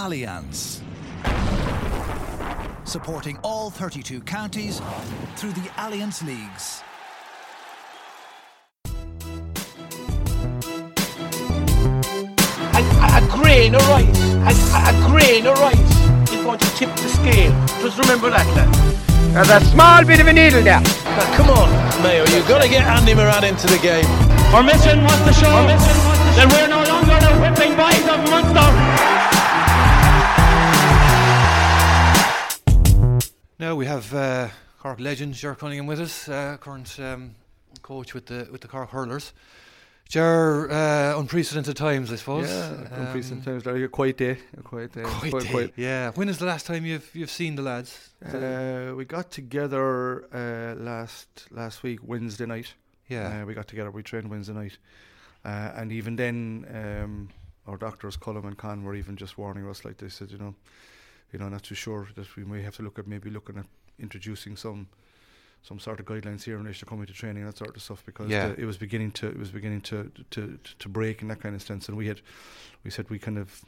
Allianz. Supporting all 32 counties through the Allianz Leagues. A, a grain of rice, a, a grain of rice is going to tip the scale. Just remember that, lad. There's a small bit of a needle there. Now, come on, Mayo, you've got to get Andy Moran into the game. Our mission was to show that we're no longer the whipping boys of Munster. Now we have uh, Cork legend Ger Cunningham with us, uh, current um, coach with the with the Cork hurlers. Ger, uh, unprecedented times, I suppose. Yeah, Um, unprecedented times. Quiet day. A quiet day. Quite, Quite- quite- Yeah. When is the last time you've you've seen the lads? Uh, we got together uh, last last week Wednesday night. yeah. Uh, we got together. We trained Wednesday night, uh, and even then, um, our doctors, Cullum and Con, were even just warning us. Like they said, you know, you know, not too sure that we may have to look at maybe looking at introducing some some sort of guidelines here in relation to coming to training and that sort of stuff because Yeah. the, it was beginning to it was beginning to, to to break in that kind of sense. And we had we said we kind of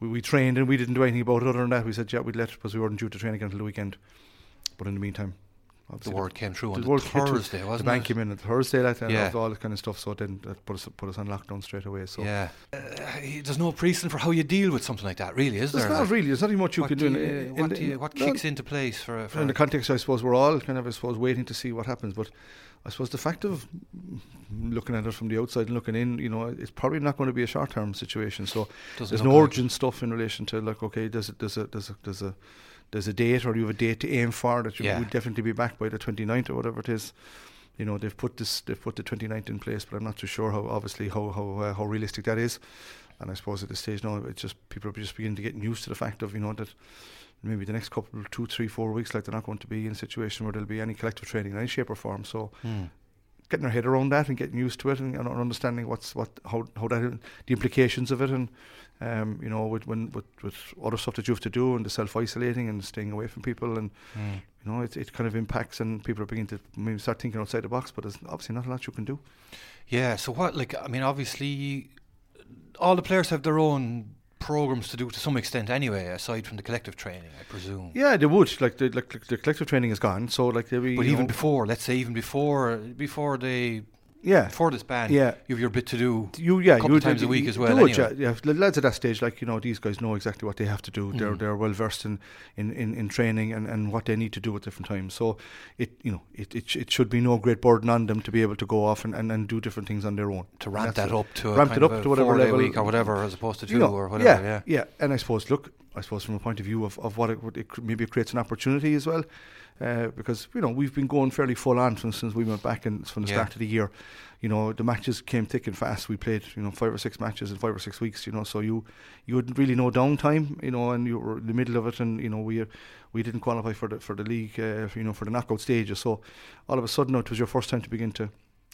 we, we trained and we didn't do anything about it other than that. We said yeah we'd let because we weren't due to train again until the weekend. But in the meantime the obviously word came through the on the word. Thursday, the wasn't bank it? came in on Thursday like, and Yeah. all that kind of stuff so then that put us put us on lockdown straight away so Yeah. Uh, there's no precedent for how you deal with something like that, really, is there's there? not Like, really there's nothing much you can do do you- in, in what the- do you- what no, kicks into place for, for in the context, I suppose we're all kind of, I suppose, waiting to see what happens. But I suppose the fact of looking at it from the outside and looking in, you know, it's probably not going to be a short-term situation. So Doesn't there's no urgent stuff in relation to like, okay, there's a, there's a there's a there's a there's a date, or you have a date to aim for that you Yeah. will definitely be back by the 29th or whatever it is. You know, they've put this, they've put the 29th in place, but I'm not too sure how, obviously, how how uh, how realistic that is. And I suppose at this stage now, it's just people are just beginning to get used to the fact of you know that maybe the next couple, two, three, four weeks, like they're not going to be in a situation where there'll be any collective training in any shape or form. So Hmm. Getting their head around that and getting used to it and, and understanding what's what how how that the implications of it and um, you know with when with, with other stuff that you have to do and the self isolating and staying away from people and Hmm. you know it, it kind of impacts and people are beginning to maybe start thinking outside the box but there's obviously not a lot you can do Yeah, so what, like, I mean, obviously, all the players have their own programs to do to some extent anyway, aside from the collective training, I presume. yeah they would like the like the collective training is gone so like they'll be But even know, before, let's say, even before before they yeah for this ban, Yeah. you have your bit to do. you yeah a couple you times a week as well, do it, anyway. yeah, yeah the lads at that stage like you know these guys know exactly what they have to do they're Mm. they're well versed in, in, in, in training and, and what they need to do at different times so it you know it, it, it should be no great burden on them to be able to go off and, and, and do different things on their own To ramp that up to ramp it up to whatever level week or whatever, as opposed to two you know, or whatever. Yeah, yeah and I suppose look I suppose from a point of view of, of what it, would- it maybe it creates an opportunity as well uh, because you know we've been going fairly full on from since we went back and from the Yeah. start of the year. You know the matches came thick and fast. We played you know five or six matches in five or six weeks you know so you you had really no downtime you know and you were in the middle of it and you know we we didn't qualify for the for the league uh, you know for the knockout stages. So all of a sudden it was your first time to begin to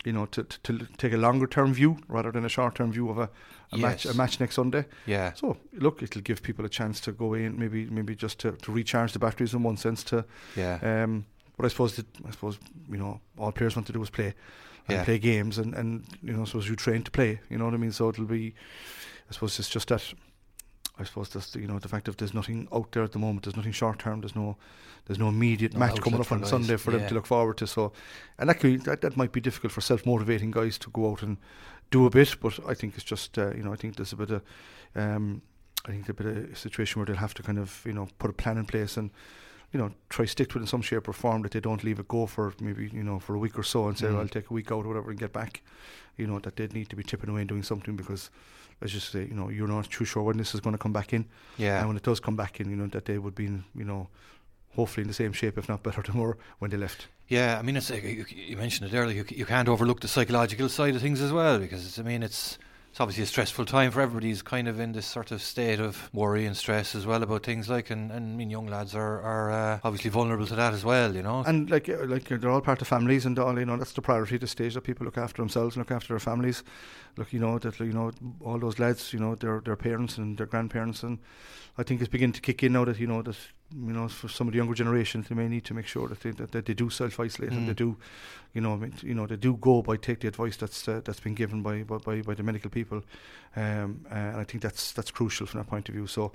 you know to, to, to take a longer term view rather than a short term view of a, a match a match next Sunday yeah. so look, it'll give people a chance to go in, maybe maybe just to, to recharge the batteries in one sense. To yeah. um, but I suppose that I suppose you know all players want to do is play and Yeah. play games, and and you know suppose you train to play. You know what I mean? So it'll be, I suppose it's just that. I suppose that's the, you know the fact of there's nothing out there at the moment. There's nothing short term. There's no there's no immediate No match coming up on guys, Sunday for them to look forward to. So, and that, could, that that might be difficult for self motivating guys to go out and do a bit. But I think it's just uh, you know I think there's a bit of um, I think there's a bit of a situation where they'll have to kind of you know put a plan in place and you know try stick to it in some shape or form that they don't leave it go for maybe you know for a week or so and say Mm. I'll take a week out or whatever and get back. You know that they'd need to be tipping away and doing something because. Let's just say, you know, you're not too sure when this is going to come back in. yeah. And when it does come back in, you know, that they would be, in, you know, hopefully in the same shape, if not better than were when they left. Yeah, I mean, it's you, you mentioned it earlier. You, you can't overlook the psychological side of things as well, because it's, I mean, it's it's obviously a stressful time for everybody. He's kind of in this sort of state of worry and stress as well about things like, and, and I mean, young lads are, are uh, obviously vulnerable to that as well, you know. And like uh, like they're all part of families and all, you know, that's the priority this stage that people look after themselves and look after their families. Look, you know that you know all those lads, you know, their their parents and their grandparents, and I think it's beginning to kick in now that you know that you know, for some of the younger generations, they may need to make sure that they that, that they do self isolate mm. and they mm. do, you know, you know, they do go by take the advice that's uh, that's been given by, by by the medical people, um, uh, and I think that's that's crucial from that point of view. So.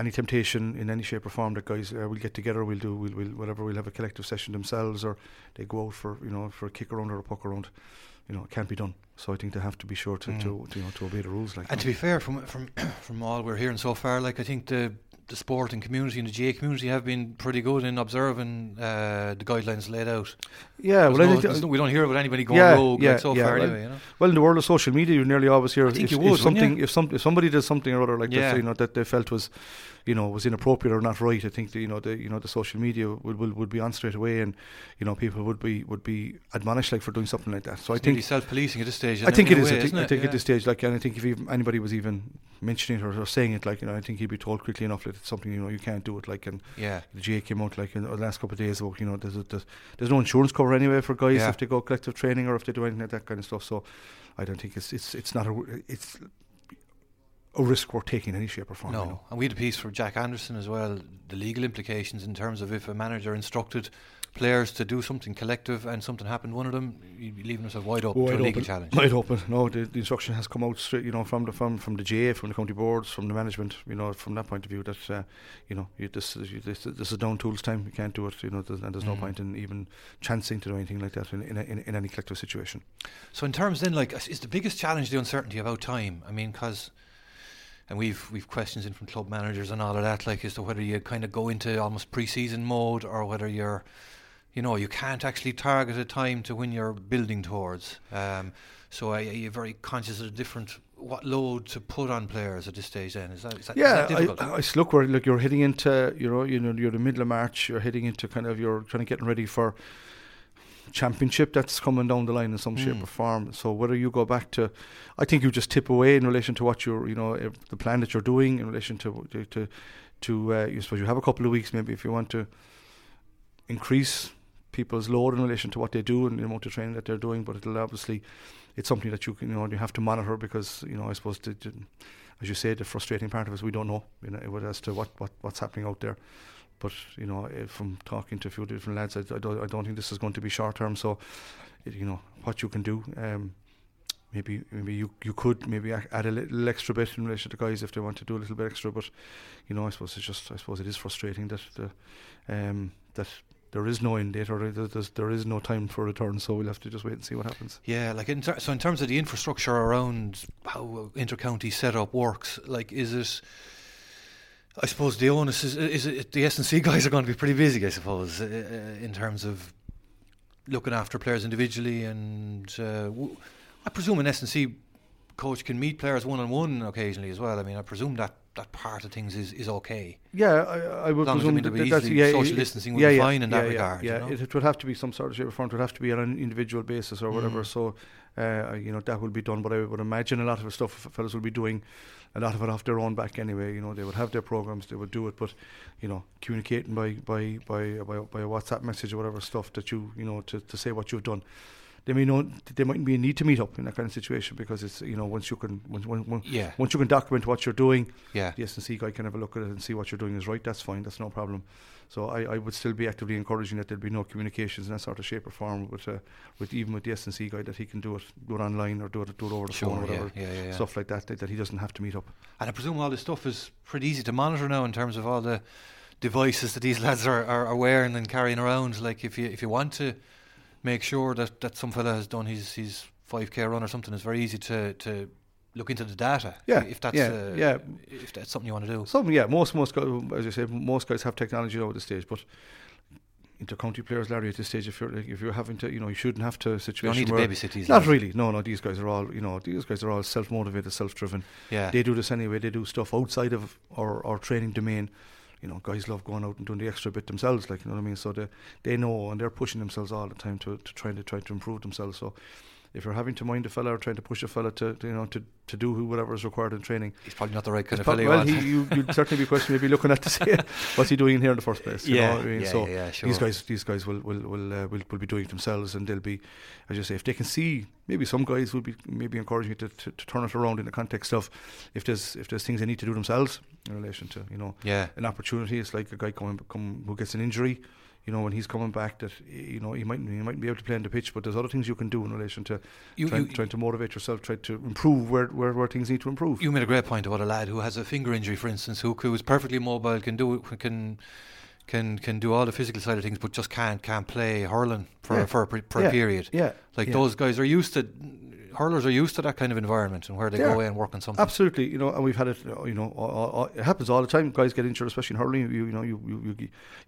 Any temptation in any shape or form that guys uh, will get together, we'll do, we'll, we'll whatever, we'll have a collective session themselves, or they go out for you know for a kick around or a puck around you know, it can't be done. So I think they have to be sure to, mm. to, to you know to obey the rules. Like and to be fair, from from from all we're hearing so far, like I think the the sporting community and the GAA community have been pretty good in observing uh, the guidelines laid out. Yeah, well, no, we don't hear about anybody going yeah, rogue yeah, like so yeah, far well, anyway. You know? Well, in the world of social media, you nearly always hear if, if, would, something, if some, if somebody does something or other like yeah. that, you know, that they felt was you know was inappropriate or not right. I think the, you know the you know the social media would, would, would be on straight away, and you know people would be would be admonished like for doing something like that. So it's I think self policing at this stage. I think it is. Way, I think, I think yeah. at this stage, like, and I think if even anybody was even mentioning it or, or, saying it, like you know, I think he'd be told quickly enough that it's something you know you can't do it. Like, and yeah, the GAA came out like in the last couple of days about you know there's a, there's, there's no insurance cover anyway for guys yeah. if they go collective training or if they do anything like that kind of stuff. So I don't think it's it's it's not a it's a risk worth taking in any shape or form. No, you know. and we had a piece for Jack Anderson as well. The legal implications in terms of if a manager instructed players to do something collective and something happened, one of them, you'd be leaving yourself wide open wide to a legal challenge. Wide open. No, the, the, instruction has come out straight, you know, from the from from the GAA, from the county boards, from the management. You know, from that point of view, that uh, you know, you, this, you, this this is down tools time. You can't do it. You know, there's, and there's mm. no point in even chancing to do anything like that in in, in, in any collective situation. So, in terms then, like, is the biggest challenge the uncertainty about time? I mean, because and we've we've questions in from club managers and all of that, like as to whether you kind of go into almost pre-season mode or whether you're, you know, you can't actually target a time to when you're building towards. Um, so are you very conscious of the different what load to put on players at this stage? Then is that, is that yeah? Is that difficult? I, I look where look you're heading into you know you know you're the middle of March. You're heading into kind of you're trying to getting ready for championship that's coming down the line in some mm. shape or form. So whether you go back to, I think you just tip away in relation to what you're, you know, the plan that you're doing in relation to to to, to uh, you suppose you have a couple of weeks maybe if you want to increase people's load in relation to what they do and the amount of training that they're doing. But it'll obviously, it's something that you can, you know, you have to monitor because you know I suppose the, as you say, the frustrating part of it is we don't know, you know, as to what, what what's happening out there. But you know, eh, from talking to a few different lads, I, I, don't, I don't think this is going to be short term. So, it, you know, what you can do. Um, maybe maybe you you could maybe add a little extra bit in relation to guys if they want to do a little bit extra. But you know, I suppose it's just I suppose it is frustrating that the um, that there is no end date or there's, no time for return. So we'll have to just wait and see what happens. Yeah, like in ter- so in terms of the infrastructure around how intercounty setup works, like is it I suppose the onus is, is it, the S&C guys are going to be pretty busy, I suppose, uh, uh, in terms of looking after players individually. And uh, w- I presume an S&C coach can meet players one on one occasionally as well. I mean, I presume that, that part of things is, is okay. Yeah, I, I would presume that, that that's, yeah, social distancing would yeah, be yeah, fine in yeah, that yeah, regard. Yeah, you know? it, it, would have to be some sort of shape or form. It would have to be on an individual basis or whatever. Mm. So, uh, you know, that will be done. But I would imagine a lot of the stuff fellas will be doing a lot of it off their own back anyway. You know, they would have their programs, they would do it, but you know, communicating by by by by, by a WhatsApp message or whatever stuff that you you know to, to say what you've done. They may know there mightn't be a need to meet up in that kind of situation because it's you know once you can once, once, yeah. once you can document what you're doing, yeah. the S&C guy can have a look at it and see what you're doing is right. That's fine. That's no problem. So I, I would still be actively encouraging that there'd be no communications in that sort of shape or form with uh, with even with the S&C guy that he can do it do it online or do it do it over the sure, phone or whatever yeah, yeah, yeah, stuff like that, that that he doesn't have to meet up. And I presume all this stuff is pretty easy to monitor now in terms of all the devices that these lads are, are, are wearing and carrying around. Like if you if you want to make sure that, that some fella has done his his 5k run or something, it's very easy to to look into the data. Yeah, if that's yeah, uh, yeah. if that's something you want to do. Some yeah, most most guys, as you say, most guys have technology over the stage, but intercounty players, Larry, at this stage, if you're like, if you're having to, you know, you shouldn't have to situation. You don't need to babysit these. Not lads. really. No, no. These guys are all, you know, these guys are all self motivated, self driven. Yeah. They do this anyway. They do stuff outside of our, our training domain. You know, guys love going out and doing the extra bit themselves, like you know what I mean. So they they know and they're pushing themselves all the time to to try to try to improve themselves. So if you're having to mind a fella or trying to push a fella to, to you know to, to do whatever is required in training, He's probably not the right kind of fella. well, he, you, you'd certainly be questioning, maybe looking at to say what's he doing in here in the first place. You Yeah, know what I mean? yeah, so yeah, yeah, these guys, these guys will will will, uh, will will be doing it themselves, and they'll be, as you say, if they can see, maybe some guys will be maybe encouraging you to, to, to turn it around in the context of if there's if there's things they need to do themselves in relation to you know yeah, an opportunity. It's like a guy coming come who gets an injury. You know, when he's coming back, that you know he might he might be able to play on the pitch, but there's other things you can do in relation to You- trying, you- trying to motivate yourself, try to improve where, where, where things need to improve. You made a great point about a lad who has a finger injury, for instance, who, who is perfectly mobile, can do can can can do all the physical side of things, but just can't can't play hurling for Yeah. for, for Yeah. a period. yeah, Like yeah. those guys are used to hurlers are used to that kind of environment and where they Yeah. go away and work on something. Absolutely, you know, and we've had it. You know, all, all, it happens all the time. Guys get injured, especially in hurling. You, you know, you, you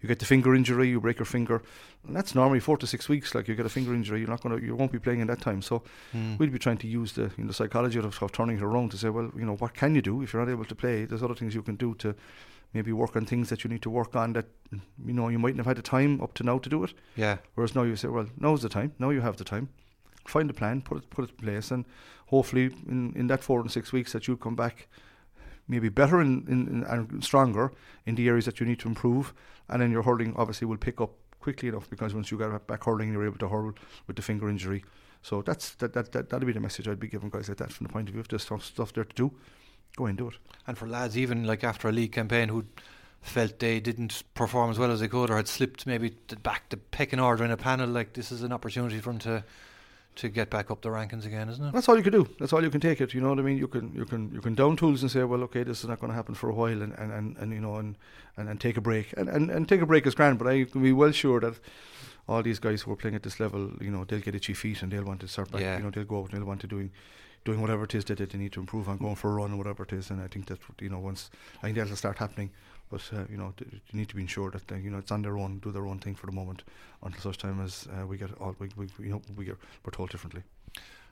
you get the finger injury, you break your finger, and that's normally four to six weeks. Like you get a finger injury, you're not gonna, you won't be playing in that time. So Mm. we'll be trying to use the you know, psychology of, of turning it around to say, well, you know, what can you do if you're not able to play? There's other things you can do to maybe work on things that you need to work on that you know you mightn't have had the time up to now to do it. Yeah, Whereas now you say, well, now's the time. Now you have the time. Find a plan, put it put it in place, and hopefully in, in that four and six weeks that you'll come back maybe better in, in, and stronger in the areas that you need to improve, and then your hurling obviously will pick up quickly enough because once you get back hurling, you're able to hurl with the finger injury. So that's that that that that'll be the message I'd be giving guys like that from the point of view if there's stuff, stuff there to do, go and do it. and for lads even like after a league campaign who felt they didn't perform as well as they could or had slipped maybe back the pecking order in a panel, like this is an opportunity for them to to get back up the rankings again, isn't it? That's all you can do. That's all you can take it. You know what I mean? You can you can you can down tools and say, well, okay, this is not going to happen for a while, and, and, and, and you know, and, and, and take a break, and, and and take a break is grand. But I can be well sure that all these guys who are playing at this level, you know, they'll get itchy feet and they'll want to start back. Yeah. You know, they'll go out and they'll want to doing doing whatever it is that they need to improve on, going for a run or whatever it is. And I think that you know once I think that'll start happening. But uh, you know, you need to be ensured that uh, you know it's on their own, do their own thing for the moment, until such time as uh, we get all we, we you know we get we're told differently.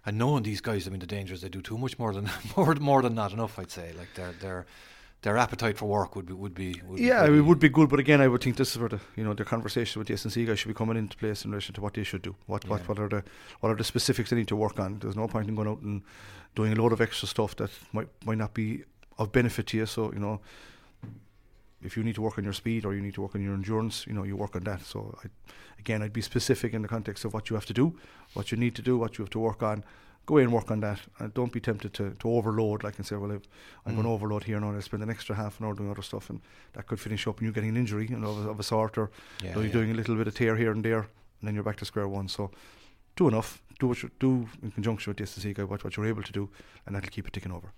And knowing these guys, I mean, the dangers they do too much more than more more than not enough. I'd say, like their their their appetite for work would be would be. Would Yeah, be it would be good, but again, I would think this is where the you know the conversation with the S&C guys should be coming into place in relation to what they should do. What Yeah. what what are the what are the specifics they need to work on? There's no point in going out and doing a load of extra stuff that might might not be of benefit to you. So you know, if you need to work on your speed or you need to work on your endurance, you know, you work on that. So I, again, I'd be specific in the context of what you have to do, what you need to do, what you have to work on. Go in and work on that. And don't be tempted to, to overload, like and say, well, I'm going to Mm. overload here now. and I spend an extra half an hour doing other stuff, and that could finish up and you getting an injury, you know, of a, of a sort, or Yeah, you know, you're yeah. doing a little bit of tear here and there, and then you're back to square one. So do enough, do what you do in conjunction with the S&C guy, what, what you're able to do, and that'll keep it ticking over.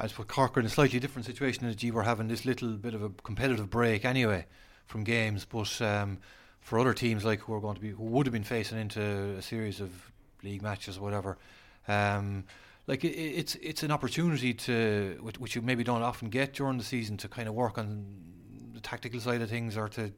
As for Cork in a slightly different situation as G were having this little bit of a competitive break anyway from games, but um, for other teams like who are going to be who would have been facing into a series of league matches or whatever, um, like it, it's it's an opportunity to which, which you maybe don't often get during the season to kind of work on the tactical side of things or to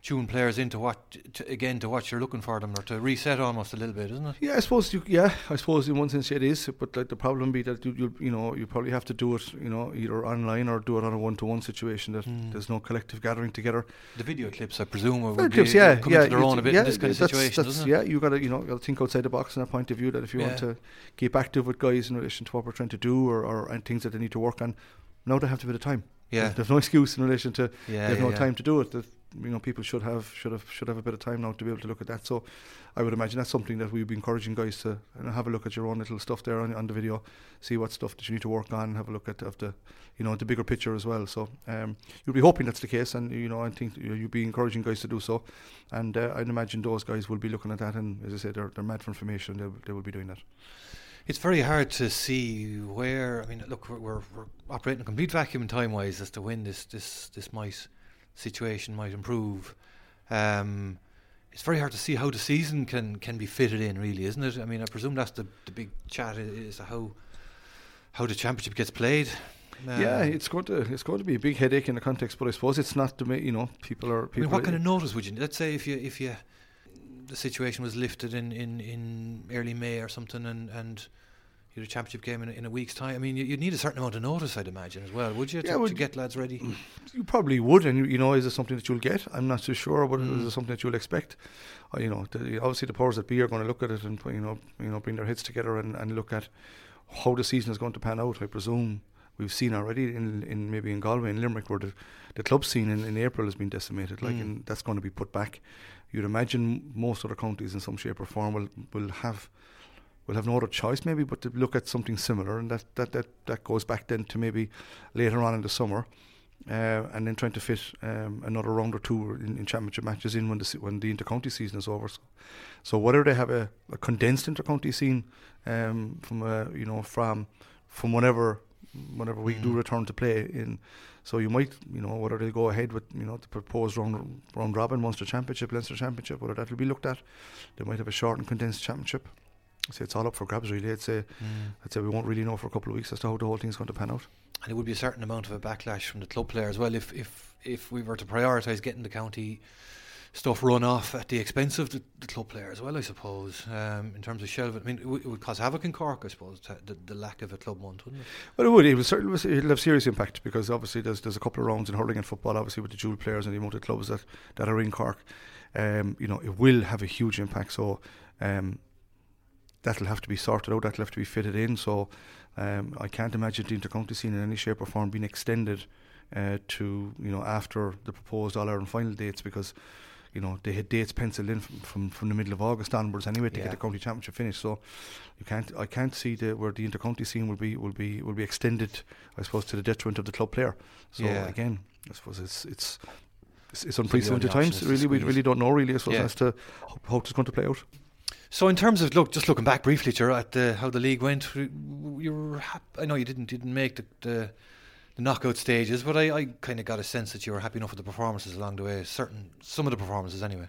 tune players into what to, again to what you're looking for them or to reset almost a little bit, isn't it? Yeah, I suppose you. Yeah, I suppose in one sense it is, but like the problem be that you, you, you know, you probably have to do it, you know, either online or do it on a one-to-one situation that Hmm. there's no collective gathering together. The video clips, I presume, would Well, be clips, yeah, yeah, their own a bit yeah, in this kind of that's- situation, that's- doesn't it? Yeah, you got to you know got to think outside the box in that point of view. That if you want to keep active with guys in relation to what we're trying to do or, or and things that they need to work on, now they have to bit of time. Yeah. There's, there's no excuse in relation to Yeah, there's yeah, no yeah. time to do it. That you know people should have should have should have a bit of time now to be able to look at that. So I would imagine that's something that we'd be encouraging guys to you know, have a look at your own little stuff there on, on the video, see what stuff that you need to work on, have a look at of the you know the bigger picture as well. So um, you'd be hoping that's the case, and you know I think you- you'd be encouraging guys to do so. And uh, I'd imagine those guys will be looking at that, and as I said, they're, they're mad for information. They they will be doing that. It's very hard to see where. I mean, look, we're, we're, we're operating a complete vacuum time wise as to when this this this might situation might improve. Um, it's very hard to see how the season can can be fitted in, really, isn't it? I mean, I presume that's the the big chat is how how the championship gets played. yeah, Um, it's going to it's going to be a big headache in the context, but I suppose it's not to ma- you know people are I mean, what kind of notice would you? Let's say if you if you the situation was lifted in, in, in early May or something, and, and you had a championship game in, a- in a week's time. I mean, you, you'd need a certain amount of notice, I'd imagine, as well, would you, to, Yeah, to get lads ready? You probably would, and you, you know, is it something that you'll get? I'm not too sure, but Mm. is it something that you'll expect? Uh, you know, the, obviously the powers that be are going to look at it and you know, you know, bring their heads together and, and look at how the season is going to pan out. I presume we've seen already in, in maybe in Galway and Limerick where the, the club scene in, in April has been decimated, like, Mm. and that's going to be put back. You'd imagine most other counties in some shape or form will will have will have no other choice maybe but to look at something similar and that, that, that, that goes back then to maybe later on in the summer uh, and then trying to fit um, another round or two in, in championship matches in when the when the intercounty season is over. So, so whether they have a, a condensed intercounty scene um, from uh, you know from from whenever whenever we do Mm. return to play in, so you might you know whether they go ahead with you know the proposed round round robin Munster Championship, Leinster Championship, whether that will be looked at. They might have a short and condensed championship. So it's all up for grabs really. I'd say Mm. I'd say we won't really know for a couple of weeks as to how the whole thing's going to pan out. And it would be a certain amount of a backlash from the club player as well if if if we were to prioritise getting the county stuff run off at the expense of the, the club player as well, I suppose. Um, in terms of shelving, I mean, it would, it would cause havoc in Cork, I suppose, the, the lack of a club month, wouldn't it? Well, it would. It would certainly it'll have serious impact because obviously there's there's a couple of rounds in hurling and football, obviously with the dual players and the amount of clubs that, that are in Cork. Um, you know, it will have a huge impact. So um, that'll have to be sorted out. That'll have to be fitted in. So um, I can't imagine the intercounty scene in any shape or form being extended uh, to you know after the proposed All Ireland final dates because. You know they had dates penciled in from, from, from the middle of August onwards anyway to Yeah. get the county championship finished. So you can't I can't see the where the intercounty scene will be will be will be extended I suppose to the detriment of the club player. So Yeah. again, I suppose it's it's it's, it's unprecedented times. Really, we really don't know really I suppose Yeah. as to how, how it's going to play out. So in terms of look, just looking back briefly, Ger, at the, how the league went, you I know you didn't didn't make the, the the knockout stages, but I, I kind of got a sense that you were happy enough with the performances along the way. Certain some of the performances anyway.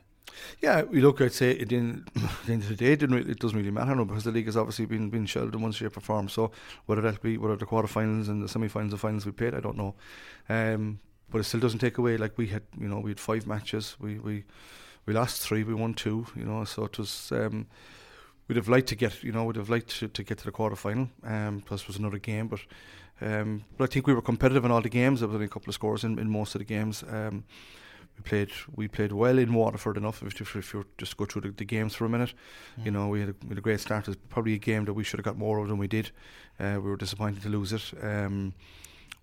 Yeah, we look. I'd say it didn't. At the end of the day, it, didn't really, it doesn't really matter now because the league has obviously been been shelved in one shape or form. So whether that be whether the quarterfinals and the semi-finals and finals we played, I don't know. Um, but it still doesn't take away. Like we had, you know, we had five matches. We we we lost three. We won two. You know, so it was. Um, we'd have liked to get, you know, we'd have liked to, to get to the quarterfinal. Um, plus was another game, but. Um, but I think we were competitive in all the games. There was only a couple of scores in, in most of the games. Um, we played we played well in Waterford enough. If, if, if you just go through the, the games for a minute, you know we had, a, we had a great start. It was probably a game that we should have got more of than we did. Uh, we were disappointed to lose it. Um,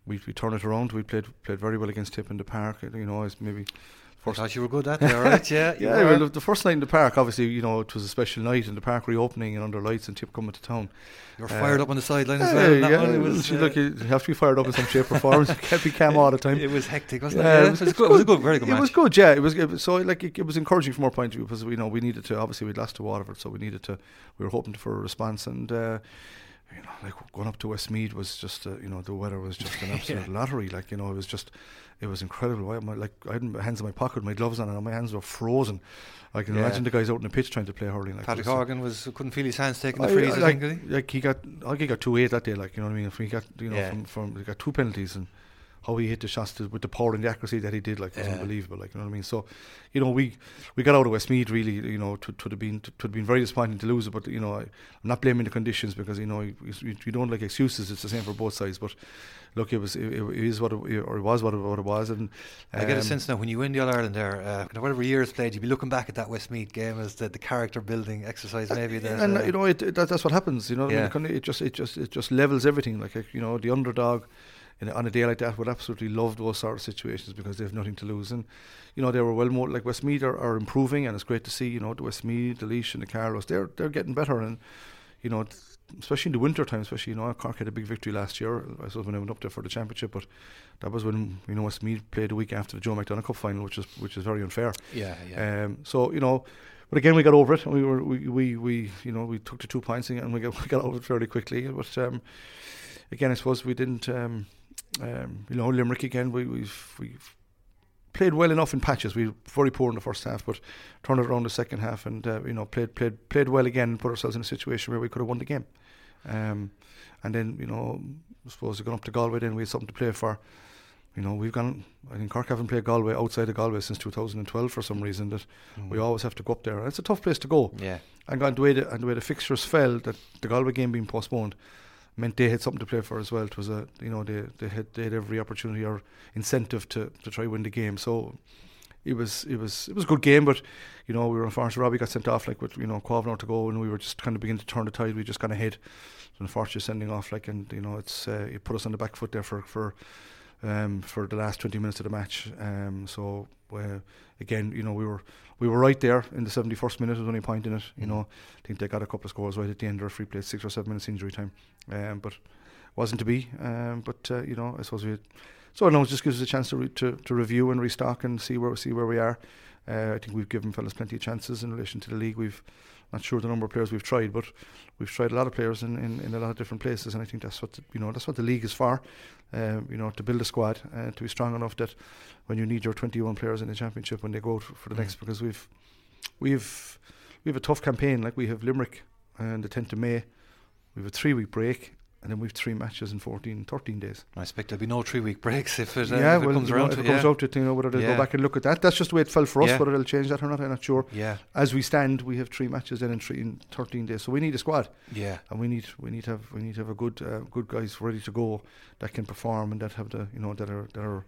we we turned it around. We played played very well against Tip in the park. You know, maybe I thought you were good at there, right? Yeah, you yeah. Well, the first night in the park, obviously, you know, it was a special night, and the park reopening and under lights, and Tip coming to town. you were fired uh, up on the sideline as Yeah, well. Yeah, it was, uh, look, you have to be fired up in some shape or form. You can't be calm all the time. It was hectic, wasn't Yeah, it? Yeah, it was- it was good. It was a good, very good it match. was good, yeah. It was, it so like it, it was encouraging from our point of view because we know we needed to. Obviously, we'd lost to Waterford, so we needed to. We were hoping for a response, and uh, you know, like going up to Westmeath was just, uh, you know, the weather was just an absolute lottery. Like you know, it was just, it was incredible. I, my, like I had my hands in my pocket, my gloves on, and my hands were frozen. I can Yeah. imagine the guys out in the pitch trying to play hurling. Like Patrick it was, Horgan was couldn't feel his hands taking the I- freeze. I I, like, he? like he got, I think he got two eight that day. Like you know what I mean. If he got, you know, Yeah. from, from he got two penalties and how he hit the shots to, with the power and the accuracy that he did, like was Yeah. unbelievable. Like you know what I mean. So, you know, we we got out of Westmeath really. You know, to to have been to, have been very disappointing to lose it. But you know, I, I'm not blaming the conditions because you know you, you, don't like excuses. It's the same for both sides. But look, it was it, it is what it, or it was what it, what it was. And I get a um, sense now when you win the All Ireland there, uh, whatever years played, you'd be looking back at that Westmeath game as the, the character building exercise. Maybe there's and uh, you know it, it, that, that's what happens. You know, what I mean? It, just it just it just levels everything. Like uh, you know, the underdog in a, on a day like that would absolutely love those sort of situations because they have nothing to lose. And you know, they were well more like Westmeath are, are improving, and it's great to see. You know, the Westmeath, the Laois, and the Carlows, they're they're getting better, and you know. Especially in the winter time, especially you know, Cork had a big victory last year. I suppose when they went up there for the championship, but that was when you know Westmeath played a week after the Joe McDonagh Cup final, which is which is very unfair. yeah, yeah. Um, so you know, but again, we got over it, we were we we, we you know we took the two points and we got we got over it fairly quickly. But um, again, I suppose we didn't. Um, um, you know, Limerick again. We we've we've played well enough in patches. We were very poor in the first half, but turned it around the second half, and uh, you know played played played well again, and put ourselves in a situation where we could have won the game. Um, and then you know, I suppose going up to Galway, then we had something to play for. you know, we've gone. I think Cork haven't played Galway outside of Galway since 2012 for some reason. That we always have to go up there. And it's a tough place to go. Yeah. And, and the way the, and the way the fixtures fell, that the Galway game being postponed, meant they had something to play for as well. It was a you know they they had they had every opportunity or incentive to to try win the game. So it was it was it was a good game, but you know we were unfortunate. Robbie got sent off like with you know hour to go, and we were just kind of beginning to turn the tide. We just kind of hit. Unfortunately, sending off like and you know it's uh, it put us on the back foot there for for um, for the last twenty minutes of the match. Um, so uh, again, you know we were we were right there in the seventy first minute. Was only a point in it. You know, I think they got a couple of scores right at the end. Of their free play six or seven minutes injury time, um, but wasn't to be. Um, but uh, you know, I suppose we. So I know it just gives us a chance to, re- to to review and restock and see where see where we are. Uh, I think we've given fellas plenty of chances in relation to the league. We've not sure the number of players we've tried, but we've tried a lot of players in, in, in a lot of different places, and I think that's what the, you know that's what the league is for. Um, you know, to build a squad uh, to be strong enough that when you need your 21 players in the championship when they go out for the Mm. next, because we've we've we have a tough campaign. Like we have Limerick and the 10th of May, we have a three week break, and then we've three matches in 14, 13 days. I expect there'll be no three week breaks if it, uh, yeah, if it well, comes you know, around if it it. comes yeah. out to you know whether they'll Yeah. go back and look at that. That's just the way it fell for us. Whether they'll change that or not, I'm not sure. yeah, As we stand, we have three matches then in three in 13 days, so we need a squad, yeah, and we need we need to have we need to have a good uh, good guys ready to go that can perform and that have the you know that are that are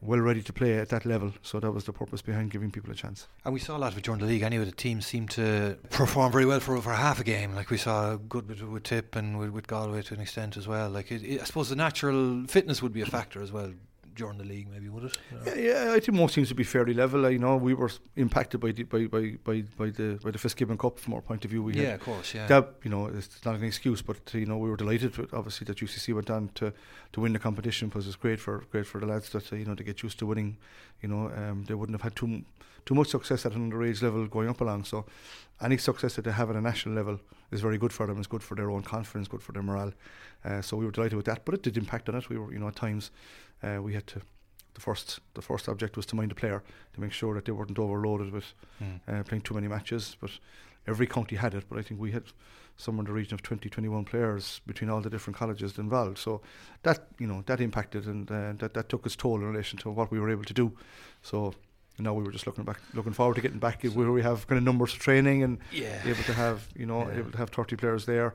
well ready to play at that level. So that was the purpose behind giving people a chance. And we saw a lot of it during the league anyway. The team seemed to perform very well for for half a game. Like we saw good with Tip and with, with Galway to an extent as well. Like it, it, I suppose the natural fitness would be a factor as well during the league, maybe would it? Yeah, yeah, I think most teams would be fairly level. You know, we were impacted by the by by by, by the by the Fitzgibbon Cup from our point of view. We yeah, of course, yeah. that you know it's not an excuse, but you know we were delighted with obviously that UCC went on to, to win the competition because it's great for great for the lads that you know to get used to winning. You know um, they wouldn't have had too too much success at an underage level going up along. So any success that they have at a national level is very good for them. It's good for their own confidence, good for their morale. Uh, so we were delighted with that, but it did impact on it. We were you know at times uh, we had to. The first, the first object was to mind the player to make sure that they weren't overloaded with Mm. uh, playing too many matches. But every county had it. But I think we had somewhere in the region of 20, 21 players between all the different colleges involved. So that you know that impacted and uh, that that took its toll in relation to what we were able to do. So now we were just looking back, looking forward to getting back where we have kind of numbers of training and Yeah. able to have you know Yeah. able to have 30 players there.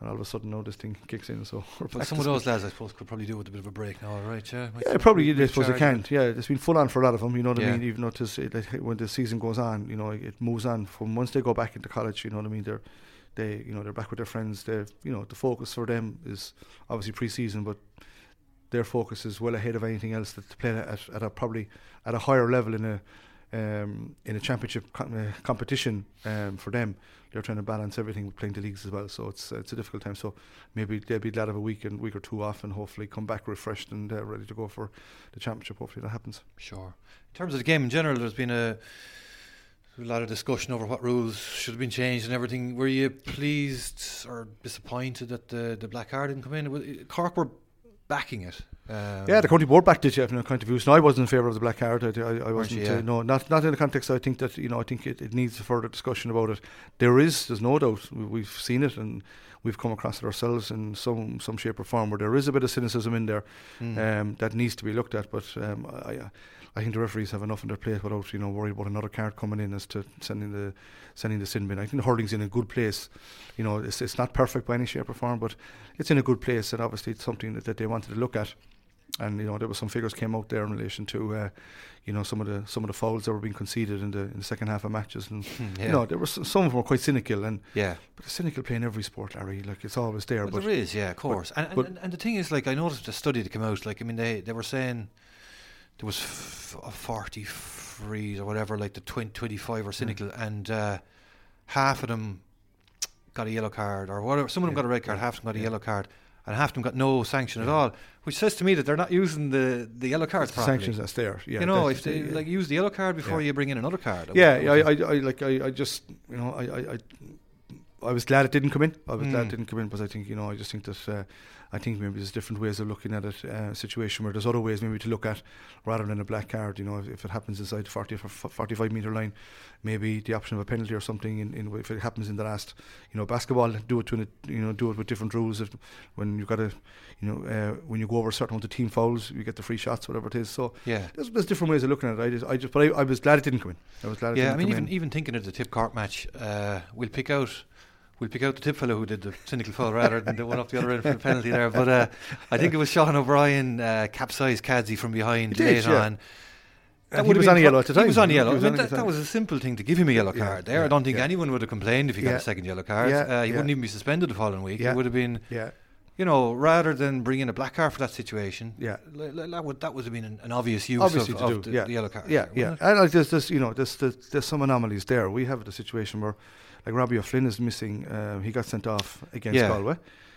And all of a sudden now this thing kicks in. So back some of those lads, I suppose, could probably do with a bit of a break now, all right? Yeah, Yeah, probably. I suppose they can't. Yeah, it's been full on for a lot of them. You know what Yeah. I mean. Even though it's, it, like, when the season goes on, you know, it moves on. From once they go back into college, you know what I mean. They're they, you know, they're back with their friends. They, you know, the focus for them is obviously pre-season, but their focus is well ahead of anything else that's playing at, at a probably at a higher level in a um, in a championship uh, competition um, for them. They're trying to balance everything with playing the leagues as well. So it's it's a difficult time. So maybe they'll be glad of a week and week or two off, and hopefully come back refreshed and uh, ready to go for the championship. Hopefully that happens. Sure. In terms of the game in general, there's been a, a lot of discussion over what rules should have been changed and everything. Were you pleased or disappointed that the the black card didn't come in? Cork were backing it. Um, yeah, the county board backed it, yeah, from a kind of view. So I wasn't in favour of the black card. I, I, I wasn't. you? Uh, no, not not in the context. I think that you know, I think it, it needs further discussion about it. There is, there's no doubt. We, we've seen it and we've come across it ourselves in some some shape or form where there is a bit of cynicism in there Mm. um, that needs to be looked at. But um, I, I- think the referees have enough on their plate without you know worried about another card coming in as to sending the sending the sin bin. I think the hurling's in a good place. You know, it's it's not perfect by any shape or form, but it's in a good place, and obviously it's something that, that they wanted to look at. And you know, there was some figures came out there in relation to, uh, you know, some of the some of the fouls that were being conceded in the in the second half of matches, and yeah. you know, there were s- some of them were quite cynical, and yeah. but the cynical play in every sport, Larry, like it's always there. Well, but there is, yeah, of course. and, and, but- and, and the thing is, like, I noticed a study that came out. Like, I mean, they, they were saying there was f- a 40 frees or whatever, like the 20, 25 are cynical, and uh, half of them got a yellow card, or whatever. Some of them Yeah, got a red card, yeah, half of them got a yellow card, and half of them got no sanction at all, which says to me that they're not using the, the yellow cards properly. sanctions that's there. Yeah, you know, if they yeah. like use the yellow card before Yeah. you bring in another card. Yeah, I, I I, I like I, I just you know I, I, I, was glad it didn't come in. I was glad Mm. it didn't come in because I think you know I just think that uh, I think maybe there's different ways of looking at it. Uh, situation where there's other ways maybe to look at rather than a black card. You know, if, if it happens inside the 40 45 meter line, maybe the option of a penalty or something. In, in if it happens in the last, you know, basketball, do it to you know do it with different rules. If, when you've got a, you know, uh, when you go over a certain amount of team fouls, you get the free shots, whatever it is. So yeah, there's, there's different ways of looking at it. I just, I just, but I, I was glad it didn't come in. I was glad. It didn't. Yeah, I mean, even in. even thinking of the Tip Cork match, uh, we'll pick out we'll pick out the tip fellow who did the cynical foul rather than the one off the other end for the penalty there. But uh, I think it was Sean O'Brien uh, capsized Cadsey from behind did, late yeah. on. That he was on yellow at the time. He was on yellow. Was I mean, that, that, was a simple thing to give him a yellow yeah, card there. Yeah, I don't think yeah. anyone would have complained if he got a second yellow card. Uh, he wouldn't even be suspended the following week. It would have been, yeah. You know, rather than bringing a black card for that situation. Yeah, that would that would have been an, an obvious use Obviously of, to of do. the, yeah. the yellow card. Yeah, yeah. And there's, there's, you know, there's, there's, there's some anomalies there. We have the situation where, like Robbie O'Flynn is missing. Uh, he got sent off against Yeah. Galway.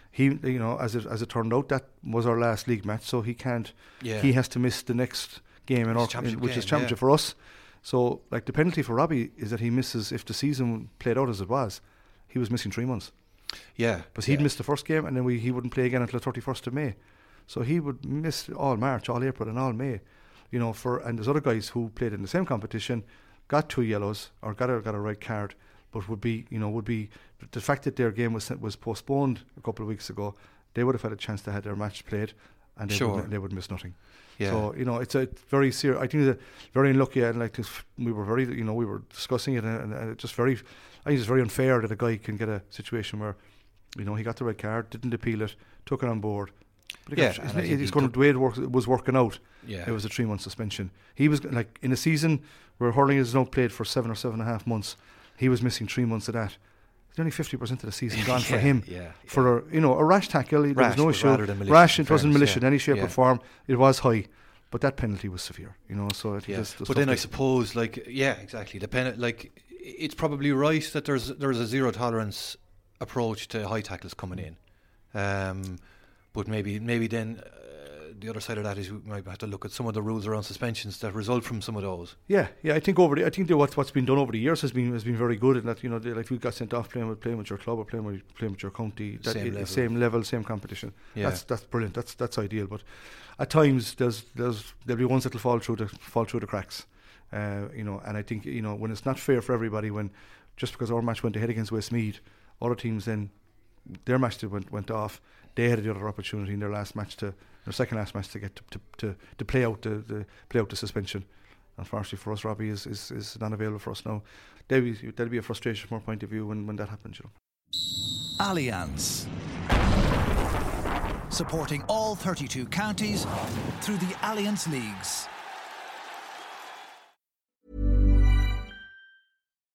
He, you know, as it as it turned out, that was our last league match, so he can't. Yeah. He has to miss the next game in Which our, is championship which is championship yeah. for us. So, like the penalty for Robbie is that he misses if the season played out as it was. He was missing three months. Yeah, because he'd yeah. missed the first game, and then we, he wouldn't play again until the thirty first of May. So he would miss all March, all April, and all May. You know, for and there's other guys who played in the same competition, got two yellows or got a got a red card, but would be you know would be the fact that their game was was postponed a couple of weeks ago, they would have had a chance to have their match played, and they Sure. would they would miss nothing. Yeah. So you know, it's a very serious. I think it's a very unlucky. And like this, we were very, you know, we were discussing it, and, and it's just very. I think it's very unfair that a guy can get a situation where, you know, he got the red card, didn't appeal it, took it on board. But Yeah, again, and I isn't it- he's going the way it works, it was working out. Yeah. It was a three month suspension. He was like in a season where hurling is now played for seven or seven and a half months. He was missing three months of that. There's only fifty percent of the season gone for him. yeah, For a, you know a rash tackle, there Rash, was no issue. rather than malicious, rash, it wasn't fairness, malicious in any shape yeah. or form. It was high, but that penalty was severe. You know, so I think Yeah. that's the but then I suppose, like, yeah, exactly. The pen, like, it's probably right that there's there's a zero tolerance approach to high tackles coming in. Um, but maybe maybe then uh, the other side of that is we might have to look at some of the rules around suspensions that result from some of those. Yeah, yeah. I think over the, I think that what what's been done over the years has been has been very good, and that you know, they, like if you got sent off playing with playing with your club or playing with playing with your county, that Same it- level. same level, same competition. Yeah. That's that's brilliant. That's that's ideal. But at times there's there's there'll be ones that'll fall through the fall through the cracks. Uh, you know, and I think you know when it's not fair for everybody when just because our match went ahead against Westmeath, other teams then their match went went off. They had the other opportunity in their last match to their second last match to get to to, to, to play out the, the play out the suspension. Unfortunately for us, Robbie is, is, is not available for us now. There'll be, there'll be a frustration from our point of view when, when that happens. You know. Allianz. Supporting all 32 counties through the Allianz Leagues.